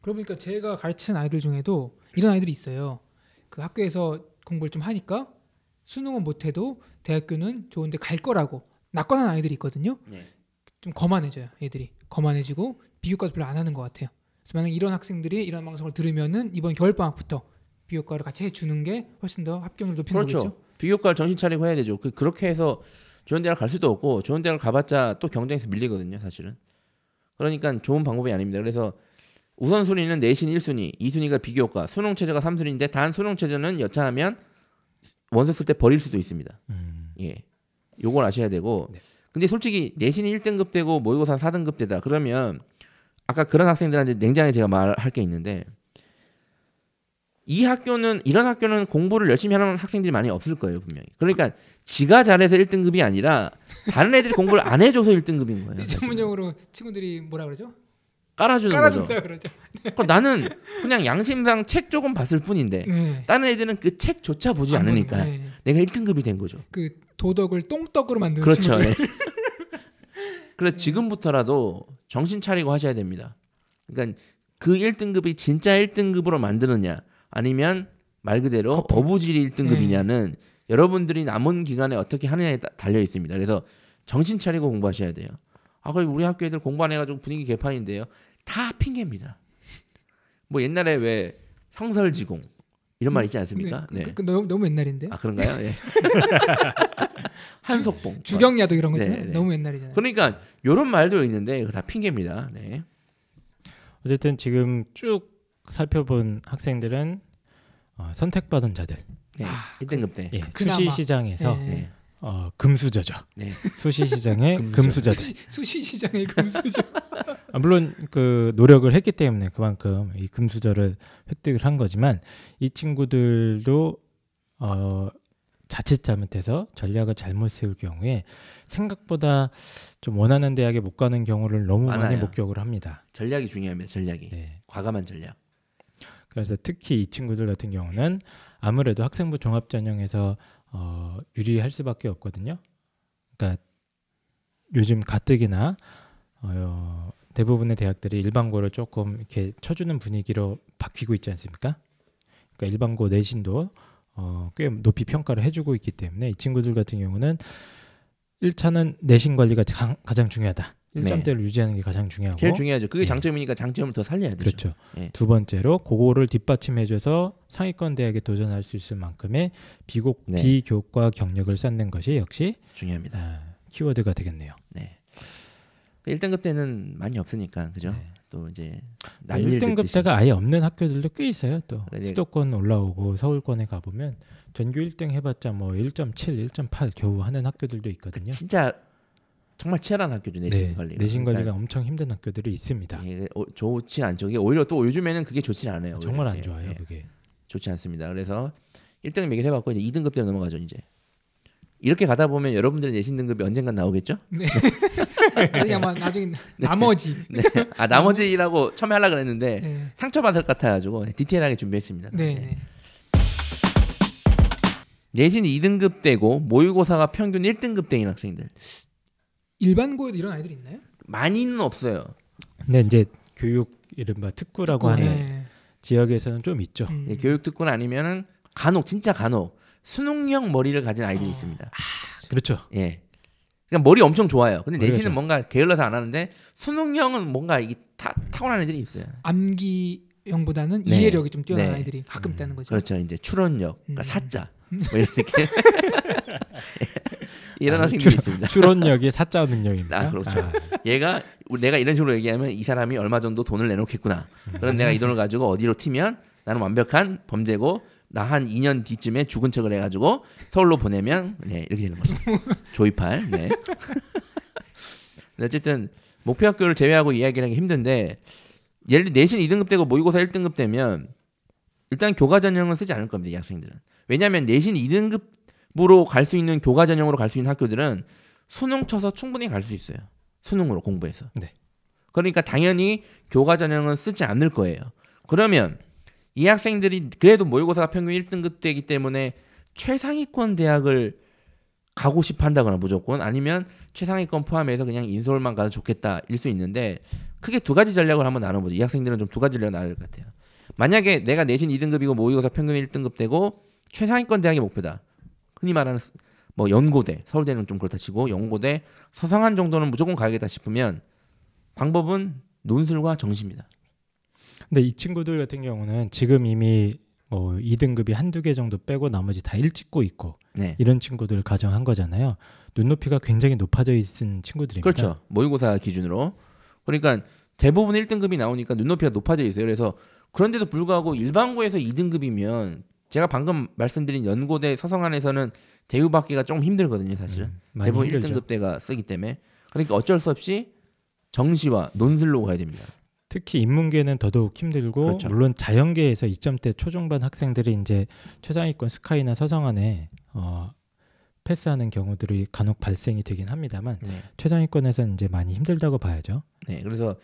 그러고 보니까 제가 가르치는 아이들 중에도 이런 아이들이 있어요. 그 학교에서 공부를 좀 하니까 수능은 못해도 대학교는 좋은데 갈 거라고 낙관한 아이들이 있거든요. 네. 좀 거만해져요. 애들이 거만해지고 비교과도 별로 안 하는 것 같아요. 그래서 만약 이런 학생들이 이런 방송을 들으면은 이번 겨울 방학부터 비교과를 같이 해주는 게 훨씬 더 합격률 높이는 그렇죠. 거겠죠. 비교과를 정신 차리고 해야 되죠. 그, 그렇게 해서 좋은 대학 갈 수도 없고 좋은 대학을 가봤자 또 경쟁에서 밀리거든요. 사실은. 그러니까 좋은 방법이 아닙니다. 그래서 우선순위는 내신 1순위, 2순위가 비교과, 수능 최저가 3순위인데 단 수능 최저는 여차하면 원서 쓸 때 버릴 수도 있습니다. 음, 예. 요걸 아셔야 되고. 네. 근데 솔직히 내신이 1등급 되고 모의고사 4등급 되다. 그러면 아까 그런 학생들한테 냉정하게 제가 말할 게 있는데 이 학교는 이런 학교는 공부를 열심히 하는 학생들이 많이 없을 거예요, 분명히. 그러니까 지가 잘해서 1등급이 아니라 다른 애들이 공부를 안 해줘서 1등급인 거예요. 전문용어로 친구들이 뭐라 그러죠? 깔아주는 거죠. 그러죠. 그러니까 나는 그냥 양심상 책 조금 봤을 뿐인데 네. 다른 애들은 그 책조차 보지 않으니까 네. 내가 1등급이 된 거죠. 그 도덕을 똥떡으로 만드는 그렇죠. 친구들. 예. 그래서 지금부터라도 정신 차리고 하셔야 됩니다. 그러니까 그 1등급이 진짜 1등급으로 만드느냐 아니면 말 그대로 거품. 어부질이 1등급이냐는 여러분들이 남은 기간에 어떻게 하느냐에 따- 달려 있습니다. 그래서 정신 차리고 공부하셔야 돼요. 아, 그래 우리 학교 애들 공부 안 해가지고 분위기 개판인데요. 다 핑계입니다. 뭐 옛날에 왜 형설지공 이런 말 있지 않습니까? 네. 네. 그, 그 너무, 너무 옛날인데. 아 그런가요? 예. 한속봉. 주경야도 이런 거죠. 네, 네. 너무 옛날이잖아요. 그러니까 이런 말도 있는데 이거 다 핑계입니다. 네. 어쨌든 지금 쭉 살펴본 학생들은 어, 선택받은 자들 네. 아, 1등급 때. 예, 그나마. 수시 시장에서 네. 네. 어, 금수저죠. 네. 수시 시장의 금수저. 금수저들. 수시, 수시 시장의 금수저. 아, 물론 그 노력을 했기 때문에 그만큼 이 금수저를 획득을 한 거지만 이 친구들도 어, 자칫 잘못해서 전략을 잘못 세울 경우에 생각보다 좀 원하는 대학에 못 가는 경우를 너무 많이 많아요. 목격을 합니다. 전략이 중요합니다. 전략이. 네. 과감한 전략. 그래서 특히 이 친구들 같은 경우는 아무래도 학생부 종합 전형에서 어, 유리할 수밖에 없거든요. 그러니까 요즘 가뜩이나 어, 대부분의 대학들이 일반고를 조금 이렇게 쳐주는 분위기로 바뀌고 있지 않습니까? 그러니까 일반고 내신도 어, 꽤 높이 평가를 해주고 있기 때문에 이 친구들 같은 경우는 1차는 내신 관리가 가, 가장 중요하다. 1점대를 유지하는 게 가장 중요하고 제일 중요하죠. 그게 네. 장점이니까 장점을 더 살려야 되죠. 그렇죠. 예. 두 번째로 그거를 뒷받침해줘서 상위권 대학에 도전할 수 있을 만큼의 비곡 네. 비교과 경력을 쌓는 것이 역시 중요합니다. 아, 키워드가 되겠네요. 네. 1등급 때는 많이 없으니까 그죠? 네. 또 이제 아, 남일 1등급 듣듯이. 대가 아예 없는 학교들도 꽤 있어요. 또 네. 수도권 올라오고 서울권에 가 보면 전교 1등 해봤자 뭐 1.7, 1.8 겨우 하는 학교들도 있거든요. 진짜 정말 치열한 학교죠 내신 네, 관리. 내신 관리가 엄청 힘든 학교들이 있습니다. 예, 어, 좋진 않죠. 이게 오히려 또 요즘에는 그게 좋진 않아요. 정말 오히려. 안 예, 좋아요, 예. 그게. 좋지 않습니다. 그래서 1등 얘기를 해봤고 이제 2등급 대로 넘어가죠 이제. 이렇게 가다 보면 여러분들의 내신 등급이 언젠간 나오겠죠? 나중에 아마 나중에 나머지. 네. 아 나머지라고 처음에 하려 그랬는데 네. 상처받을 것 같아가지고 디테일하게 준비했습니다. 네. 네. 네. 내신 2등급 되고 모의고사가 평균 1등급 대인 학생들 일반고에도 이런 아이들이 있나요? 많이는 없어요. 근데 이제 교육 이른바 특구라고 하는 네. 지역에서는 좀 있죠. 음. 예, 교육 특권 아니면은 간혹 진짜 간혹 수능형 머리를 가진 아이들이 있습니다. 그렇죠. 예. 그러니까 머리 엄청 좋아요. 근데 내신은 좋아. 뭔가 게을러서 안 하는데 수능형은 뭔가 이게 타, 타고난 애들이 있어요. 암기 형보다는 네. 이해력이 좀 뛰어난 네. 아이들이 가끔 음. 있다는 거죠. 그렇죠. 이제 추론력, 그러니까 음. 사자. 뭐 이렇게 이런 아, 학생들이 있습니다. 추론력이 사자 능력입니다. 아, 그렇죠. 얘가 우리- 내가 이런 식으로 얘기하면 이 사람이 얼마 정도 돈을 내놓겠구나. 그럼 내가 이 돈을 가지고 어디로 튀면 나는 완벽한 범죄고 나 한 2년 뒤쯤에 죽은 척을 해가지고 서울로 보내면 네 이렇게 되는 거죠. 조이팔. 네. 어쨌든 목표 학교를 제외하고 이야기하는 게 힘든데 예를 들어 내신 2등급 되고 모의고사 1등급 되면 일단 교과 전형은 쓰지 않을 겁니다. 이 학생들은. 왜냐하면 내신 2등급으로 갈 수 있는 교과 전형으로 갈 수 있는 학교들은 수능 쳐서 충분히 갈 수 있어요. 수능으로 공부해서. 네. 그러니까 당연히 교과 전형은 쓰지 않을 거예요. 그러면 이 학생들이 그래도 모의고사가 평균 1등급 되기 때문에 최상위권 대학을 가고 싶어 한다거나 무조건 아니면 최상위권 포함해서 그냥 인서울만 가도 좋겠다 일 수 있는데 크게 두 가지 전략을 한번 나눠보죠. 이 학생들은 좀 두 가지 전략을 나눌 것 같아요. 만약에 내가 내신 2등급이고 모의고사 평균 1등급 되고 최상위권 대학이 목표다. 흔히 말하는 뭐 연고대, 서울대는 좀 그렇다 치고 연고대, 서성한 정도는 무조건 가야겠다 싶으면 방법은 논술과 정시입니다. 근데 이 친구들 같은 경우는 지금 이미 뭐 2등급이 한두 개 정도 빼고 나머지 다 일찍고 있고 네. 이런 친구들을 가정한 거잖아요. 눈높이가 굉장히 높아져 있는 친구들입니다. 그렇죠. 모의고사 기준으로. 그러니까 대부분 1등급이 나오니까 눈높이가 높아져 있어요. 그래서 그런데도 불구하고 일반고에서 2등급이면 제가 방금 말씀드린 연고대 서성안에서는 대우받기가 좀 힘들거든요, 사실은. 음, 대부분 힘들죠. 1등급 대가 쓰기 때문에. 그러니까 어쩔 수 없이 정시와 논술로 가야 됩니다. 특히 인문계는 더더욱 힘들고 그렇죠. 물론 자연계에서 2점대 초중반 학생들이 이제 최상위권 스카이나 서성안에 어, 패스하는 경우들이 간혹 발생이 되긴 합니다만 네. 최상위권에서는 이제 많이 힘들다고 봐야죠. 네. 그래서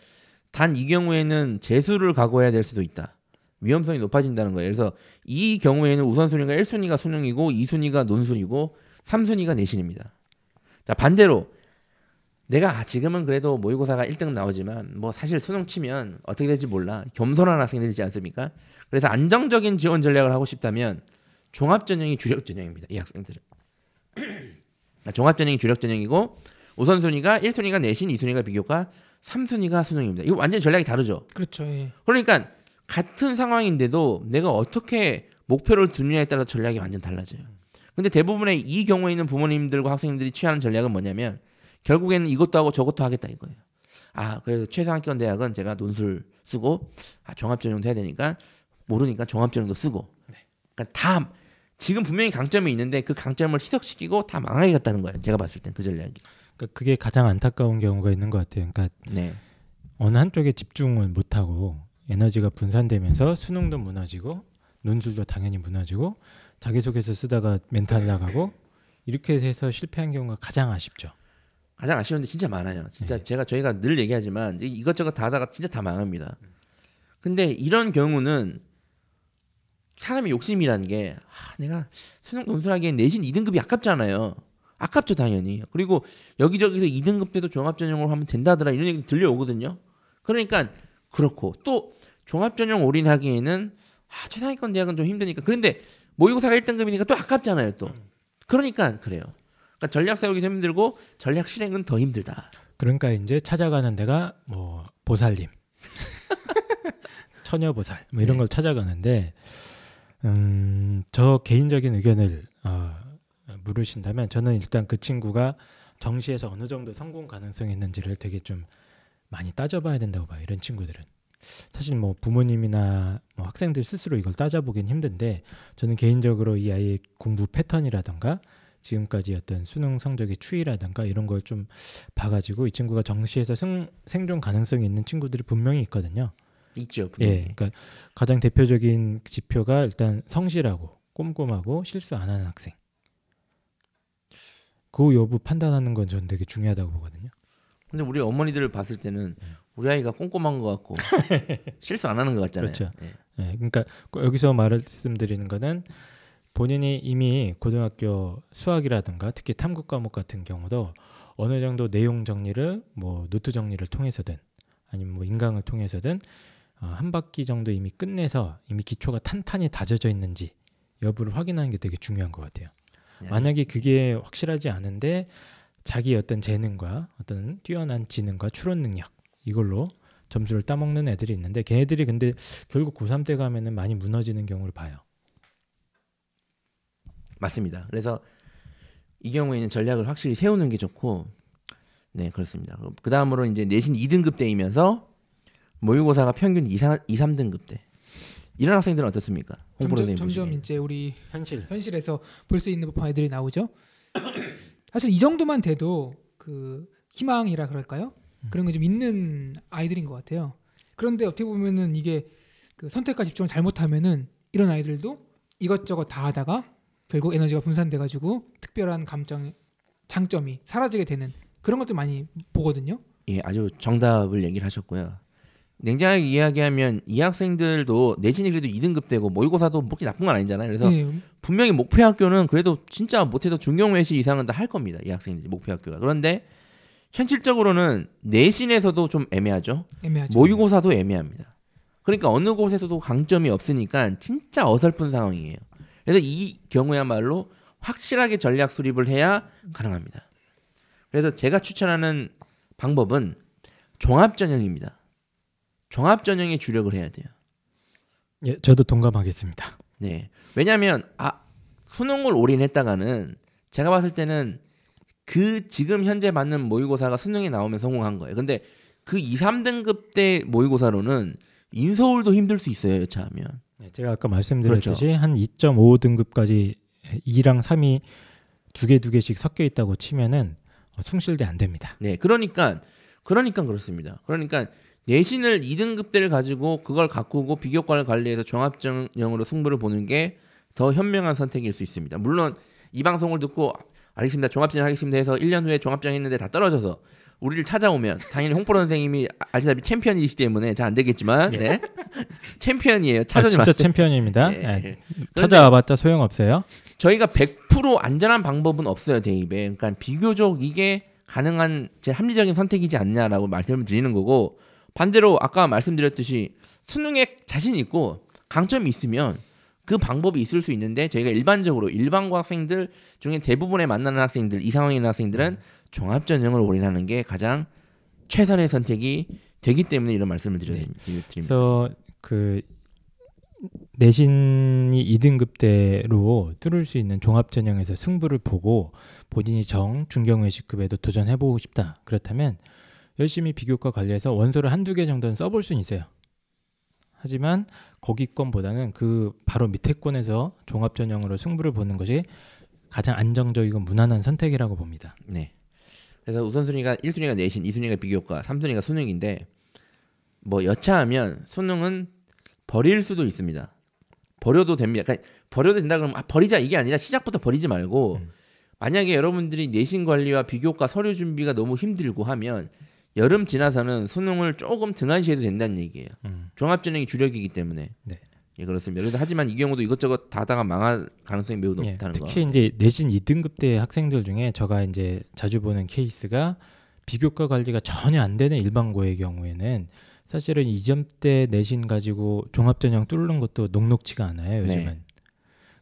단 이 경우에는 재수를 각오해야 될 수도 있다. 위험성이 높아진다는 거예요. 그래서 이 경우에는 우선순위가 1순위가 수능이고 2순위가 논술이고 3순위가 내신입니다. 자, 반대로 내가 아, 지금은 그래도 모의고사가 1등 나오지만 뭐 사실 수능 치면 어떻게 될지 몰라. 겸손한 학생들이지 않습니까? 그래서 안정적인 지원 전략을 하고 싶다면 종합 전형이 주력 전형입니다. 이 학생들은. 종합 전형이 주력 전형이고 우선순위가 1순위가 내신, 2순위가 비교과, 3순위가 수능입니다. 이거 완전히 전략이 다르죠. 그렇죠. 예. 그러니까 같은 상황인데도 내가 어떻게 목표를 두느냐에 따라 전략이 완전 달라져요. 근데 대부분의 이 경우에 있는 부모님들과 학생들이 취하는 전략은 뭐냐면 결국에는 이것도 하고 저것도 하겠다 이거예요. 아, 그래서 최상위권 대학은 제가 논술 쓰고 아, 종합전형도 해야 되니까 모르니까 종합전형도 쓰고. 그러니까 다 지금 분명히 강점이 있는데 그 강점을 희석시키고 다 망하겠다는 거예요. 제가 봤을 땐 그 전략이. 그러니까 그게 가장 안타까운 경우가 있는 것 같아요. 그러니까 네. 어느 한쪽에 집중을 못 하고 에너지가 분산되면서 수능도 무너지고 논술도 당연히 무너지고 자기소개서 쓰다가 멘탈 나가고 이렇게 해서 실패한 경우가 가장 아쉽죠. 가장 아쉬운데 진짜 많아요. 진짜 네. 제가 저희가 늘 얘기하지만 이- 이것저것 다 하다가 진짜 다 망합니다. 근데 이런 경우는 사람의 욕심이라는 게 아, 내가 수능 논술하기엔 내신 2등급이 아깝잖아요. 아깝죠 당연히. 그리고 여기저기서 2등급 때도 종합전형으로 하면 된다더라 이런 얘기 들려오거든요. 그러니까 그렇고 또 종합전형 올인하기에는 아, 최상위권 대학은 좀 힘드니까 그런데 모의고사가 1등급이니까 또 아깝잖아요 또. 그러니까 그래요. 그러니까 전략 세우기도 힘들고 전략 실행은 더 힘들다. 그러니까 이제 찾아가는 데가 뭐 보살님, 처녀 보살 뭐 이런 네. 걸 찾아가는데 음, 저 개인적인 의견을 어, 물으신다면 저는 일단 그 친구가 정시에서 어느 정도 성공 가능성이 있는지를 되게 좀 많이 따져봐야 된다고 봐요. 이런 친구들은 사실 뭐 부모님이나 뭐 학생들 스스로 이걸 따져보긴 힘든데 저는 개인적으로 이 아이의 공부 패턴이라던가 지금까지 어떤 수능 성적의 추이라든가 이런 걸 좀 봐가지고 이 친구가 정시에서 승, 생존 가능성이 있는 친구들이 분명히 있거든요. 있죠. 분명히. 예, 그러니까 가장 대표적인 지표가 일단 성실하고 꼼꼼하고 실수 안 하는 학생. 그 여부 판단하는 건 저는 되게 중요하다고 보거든요. 근데 우리 어머니들을 봤을 때는 우리 아이가 꼼꼼한 것 같고 실수 안 하는 것 같잖아요. 그렇죠. 예. 예, 그러니까 여기서 말씀드리는 거는 본인이 이미 고등학교 수학이라든가 특히 탐구 과목 같은 경우도 어느 정도 내용 정리를 뭐 노트 정리를 통해서든 아니면 뭐 인강을 통해서든 어, 한 바퀴 정도 이미 끝내서 이미 기초가 탄탄히 다져져 있는지 여부를 확인하는 게 되게 중요한 것 같아요. 예. 만약에 그게 확실하지 않은데 자기 어떤 재능과 어떤 뛰어난 지능과 추론 능력 이걸로 점수를 따먹는 애들이 있는데 걔네들이 근데 결국 고3 때 가면은 많이 무너지는 경우를 봐요. 맞습니다. 그래서 이 경우에는 전략을 확실히 세우는 게 좋고 네 그렇습니다. 그 다음으로 이제 내신 2등급 때이면서 모의고사가 평균 2, 3, 2 3등급 때 이런 학생들은 어떻습니까? 홍보 점점, 선생님 점점. 이제 우리 현실. 현실에서 볼 수 있는 법한 애들이 나오죠. 사실 이 정도만 돼도 그 희망이라 그럴까요? 그런 게 좀 있는 아이들인 것 같아요. 그런데 어떻게 보면은 이게 그 선택과 집중을 잘못하면은 이런 아이들도 이것저것 다 하다가 결국 에너지가 분산돼 가지고 특별한 감정 장점이 사라지게 되는 그런 것들 많이 보거든요. 예, 아주 정답을 얘기를 하셨고요. 냉정하게 이야기하면 이 학생들도 내신이 그래도 2등급 되고 모의고사도 뭐그렇게 나쁜 건 아니잖아요. 그래서 네, 분명히 목표 학교는 그래도 진짜 못해도 중경외시 이상은 다 할 겁니다. 이 학생들이 목표 학교가. 그런데 현실적으로는 내신에서도 좀 애매하죠. 애매하죠. 모의고사도 애매합니다. 그러니까 어느 곳에서도 강점이 없으니까 진짜 어설픈 상황이에요. 그래서 이 경우야말로 확실하게 전략 수립을 해야 가능합니다. 그래서 제가 추천하는 방법은 종합 전형입니다. 종합 전형에 주력을 해야 돼요. 예, 저도 동감하겠습니다. 네. 왜냐하면 아 수능을 올인했다가는 제가 봤을 때는 그 지금 현재 받는 모의고사가 수능에 나오면 성공한 거예요. 근데 그 2, 3등급 때 모의고사로는 인서울도 힘들 수 있어요. 여차하면. 네, 제가 아까 말씀드렸듯이 그렇죠. 한 2.5 등급까지 2랑 3이 두 개 두 개씩 섞여 있다고 치면은 어, 숭실대 안 됩니다. 네. 그러니까 그러니까 그렇습니다. 그러니까 내신을 2등급대를 가지고 그걸 가꾸고 비교과를 관리해서 종합전형으로 승부를 보는 게 더 현명한 선택일 수 있습니다. 물론 이 방송을 듣고 알겠습니다. 종합전형 하겠습니다 해서 1년 후에 종합전형 했는데 다 떨어져서 우리를 찾아오면 당연히 홍포 선생님이 알다시피 챔피언이시기 때문에 잘 안 되겠지만 네. 챔피언이에요. 아, 찾아오지 진짜 마세요. 챔피언입니다. 예, 찾아와봤자 소용없어요. 저희가 100% 안전한 방법은 없어요 대입에. 그러니까 비교적 이게 가능한 제 합리적인 선택이지 않냐라고 말씀을 드리는 거고 반대로 아까 말씀드렸듯이 수능에 자신 있고 강점이 있으면 그 방법이 있을 수 있는데 저희가 일반적으로 일반고 학생들 중에 대부분에 만나는 학생들 이 상황에 있는 학생들은 종합 전형을 올인하는 게 가장 최선의 선택이 되기 때문에 이런 말씀을 드려- 드립니다. 그래서 그 내신이 2등급대로 뚫을 수 있는 종합 전형에서 승부를 보고 본인이 정 중경 외식급에도 도전해 보고 싶다. 그렇다면 열심히 비교과 관리해서 원서를 한두 개 정도는 써볼 수는 있어요. 하지만 거기 건보다는 그 바로 밑에 건에서 종합 전형으로 승부를 보는 것이 가장 안정적이고 무난한 선택이라고 봅니다. 네. 그래서 우선순위가 1순위가 내신, 2순위가 비교과, 3순위가 수능인데 뭐 여차하면 수능은 버릴 수도 있습니다. 버려도 됩니다. 그러니까 버려도 된다 그러면 아, 버리자 이게 아니라 시작부터 버리지 말고 음. 만약에 여러분들이 내신 관리와 비교과 서류 준비가 너무 힘들고 하면 여름 지나서는 수능을 조금 등한시해도 된다는 얘기예요. 음. 종합전형이 주력이기 때문에. 네. 예, 그렇습니다. 그래서 하지만 이 경우도 이것저것 다 하다가 망할 가능성이 매우 예, 높다는 거. 특히 이제 내신 2등급대 학생들 중에 제가 이제 자주 보는 케이스가 비교과 관리가 전혀 안 되는 일반고의 경우에는 사실은 이점 때 내신 가지고 종합전형 뚫는 것도 녹록치가 않아요 요즘은. 네.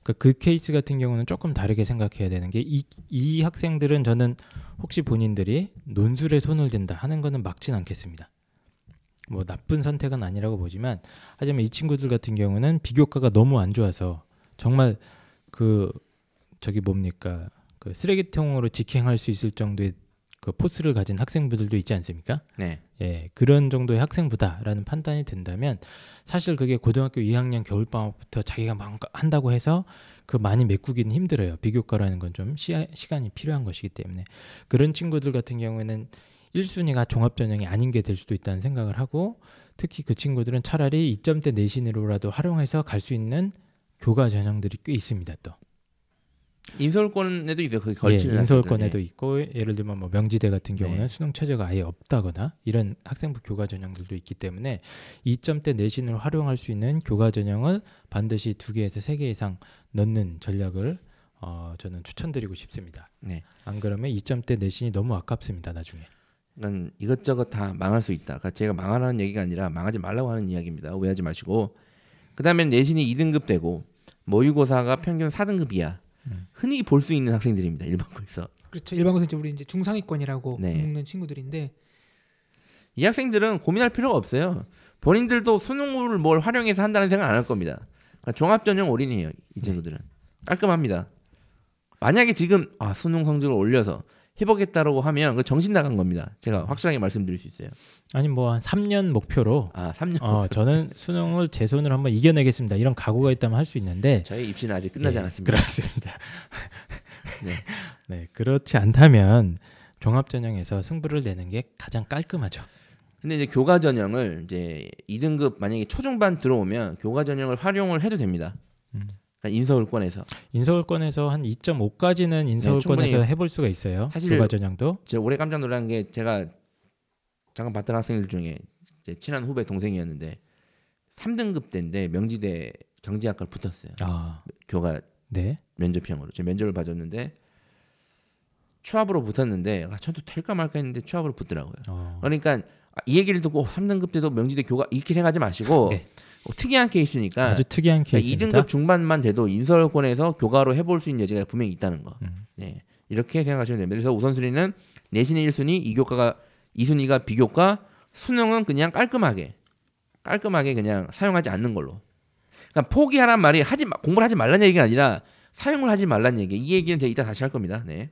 그러니까 그 케이스 같은 경우는 조금 다르게 생각해야 되는 게 이 이 학생들은 저는 혹시 본인들이 논술에 손을 댄다 하는 거는 막진 않겠습니다. 뭐 나쁜 선택은 아니라고 보지만 하지만 이 친구들 같은 경우는 비교과가 너무 안 좋아서 정말 그 저기 뭡니까 그 쓰레기통으로 직행할 수 있을 정도의 그 포스를 가진 학생부들도 있지 않습니까? 네. 예, 그런 정도의 학생부다라는 판단이 든다면 사실 그게 고등학교 2학년 겨울 방학부터 자기가 막 한다고 해서 그 많이 메꾸기는 힘들어요. 비교과라는 건 좀 시간이 필요한 것이기 때문에 그런 친구들 같은 경우에는 1순위가 종합전형이 아닌 게 될 수도 있다는 생각을 하고 특히 그 친구들은 차라리 2점대 내신으로라도 활용해서 갈 수 있는 교과 전형들이 꽤 있습니다. 또 인서울권에도 있어요. 그 예, 인서울권에도 있고 예를 들면 뭐 명지대 같은 경우는 네. 수능 최저가 아예 없다거나 이런 학생부 교과 전형들도 있기 때문에 2점대 내신을 활용할 수 있는 교과 전형을 반드시 두 개에서 세 개 이상 넣는 전략을 어, 저는 추천드리고 싶습니다. 네. 안 그러면 2점대 내신이 너무 아깝습니다. 나중에. 난 이것저것 다 망할 수 있다. 그러니까 제가 망하라는 얘기가 아니라 망하지 말라고 하는 이야기입니다. 오해하지 마시고. 그다음에 내신이 2등급 되고 모의고사가 평균 4등급이야. 음. 흔히 볼 수 있는 학생들입니다. 일반고에서. 그렇죠. 일반고사 이제 우리 이제 중상위권이라고 네. 묶는 친구들인데 이 학생들은 고민할 필요가 없어요. 본인들도 수능을 뭘 활용해서 한다는 생각 안 할 겁니다. 그러니까 종합전형 올인이에요. 이 친구들은 깔끔합니다. 만약에 지금 아, 수능 성적을 올려서 해보겠다라고 하면 그 정신 나간 겁니다. 제가 확실하게 말씀드릴 수 있어요. 아니 뭐 한 3년 목표로 아, 3년. 어, 저는 수능을 제 손으로 한번 이겨내겠습니다. 이런 각오가 있다면 할 수 있는데 저희 입시는 아직 끝나지 예, 않았습니다. 그렇습니다. 네. 네, 그렇지 않다면 종합 전형에서 승부를 내는 게 가장 깔끔하죠. 근데 이제 교과 전형을 이제 2등급 만약에 초중반 들어오면 교과 전형을 활용을 해도 됩니다. 음. 그러니까 인서울권에서 인서울권에서 한 2.5까지는 인서울권에서 네. 해볼 수가 있어요. 사실- 교과 전형도. 제가 올해 깜짝 놀란 게 제가 잠깐 봤던 학생들 중에 제 친한 후배 동생이었는데 3등급 때인데 명지대 경제학과를 붙었어요. 아, 교과 네. 면접형으로 제 면접을 봐줬는데 추합으로 붙었는데 아, 저도 될까 말까 했는데 추합으로 붙더라고요. 어, 그러니까 이 얘기를 듣고 3등급 때도 명지대 교과 이렇게 생각하지 마시고 네. 어, 특이한 케이스니까 아주 특이한 그러니까 케이스입니다. 2등급 중반만 돼도 인서울권에서 교과로 해볼 수 있는 여지가 분명히 있다는 거. 음. 네. 이렇게 생각하시면 됩니다. 그래서 우선순위는 내신의 1순위, 이교과가 2순위가 비교과, 수능은 그냥 깔끔하게 깔끔하게 그냥 사용하지 않는 걸로. 그러니까 포기하란 말이 하지 마- 공부를 하지 말라는 얘기가 아니라 사용을 하지 말라는 얘기. 이 얘기는 제가 이따 다시 할 겁니다. 네.